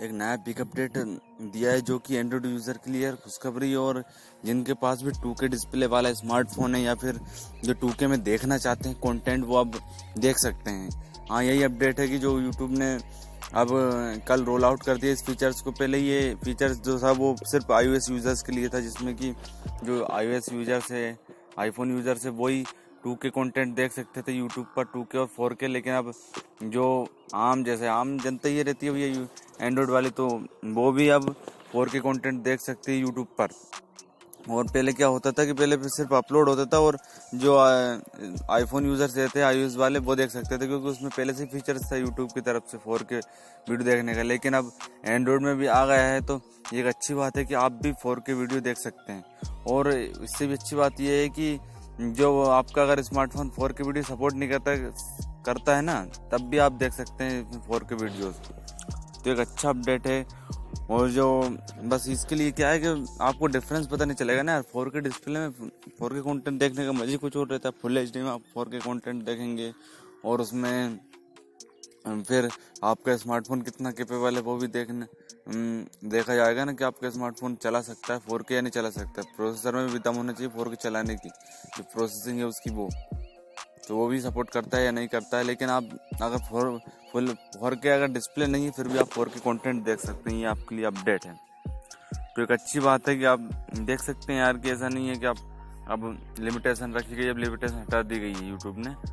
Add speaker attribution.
Speaker 1: एक नया pick update दिया है जो कि एंड्रॉइड यूज़र के लिए खुशखबरी और जिनके पास भी टू के डिस्प्ले वाला स्मार्टफ़ोन है या फिर जो टू के में देखना चाहते हैं कंटेंट वो अब देख सकते हैं। हाँ यही अपडेट है कि जो यूट्यूब ने अब कल रोल आउट कर दिया इस फीचर्स को। पहले ये फीचर्स जो था, वो सिर्फ़ आई यूज़र्स के लिए था, जिसमें कि जो आई यूज़र्स है आईफोन यूज़र्स है, वही टू के कॉन्टेंट देख सकते थे यूट्यूब पर टू के और फोर के लेकिन अब जो आम, जैसे आम जनता ये रहती है भैया एंड्रॉयड वाली तो वो भी अब फोर के कंटेंट देख सकते हैं यूट्यूब पर। और पहले क्या होता था कि पहले सिर्फ़ अपलोड होता था और जो आईफोन यूज़र्स रहते आई वाले, वो देख सकते थे क्योंकि उसमें पहले से फीचर्स था यूट्यूब की तरफ़ से फोर के वीडियो देखने का। लेकिन अब एंड्रॉयड में भी आ गया है तो एक अच्छी बात है कि आप भी फोर के वीडियो देख सकते हैं। और इससे भी अच्छी बात यह है कि जो आपका अगर smartphone four K video support नहीं करता करता है ना, तब भी आप देख सकते हैं फोर के वीडियोस। तो एक अच्छा अपडेट है। और जो, बस इसके लिए क्या है कि आपको डिफरेंस पता नहीं चलेगा ना यार। फोर के डिस्प्ले में फोर के कॉन्टेंट देखने का मज़ा कुछ और रहता है। फुल एच में आप फोर के कॉन्टेंट देखेंगे। और उसमें फिर आपका स्मार्टफ़ोन कितना केपेबल है वो भी देखने देखा जाएगा ना कि आपका स्मार्टफ़ोन चला सकता है फोर के या नहीं चला सकता। है प्रोसेसर में भी दम होना चाहिए फोर के चलाने की। जो प्रोसेसिंग है उसकी वो। तो वो भी सपोर्ट करता है या नहीं करता है, लेकिन आप अगर फोर, फुल फोर के अगर डिस्प्ले नहीं है, फिर भी आप फोर के कॉन्टेंट देख सकते हैं, ये आपके लिए अपडेट है। तो एक अच्छी बात है कि आप देख सकते हैं यार कि ऐसा नहीं है कि आप, अब लिमिटेशन रखी गई, अब लिमिटेशन हटा दी गई है यूट्यूब ने।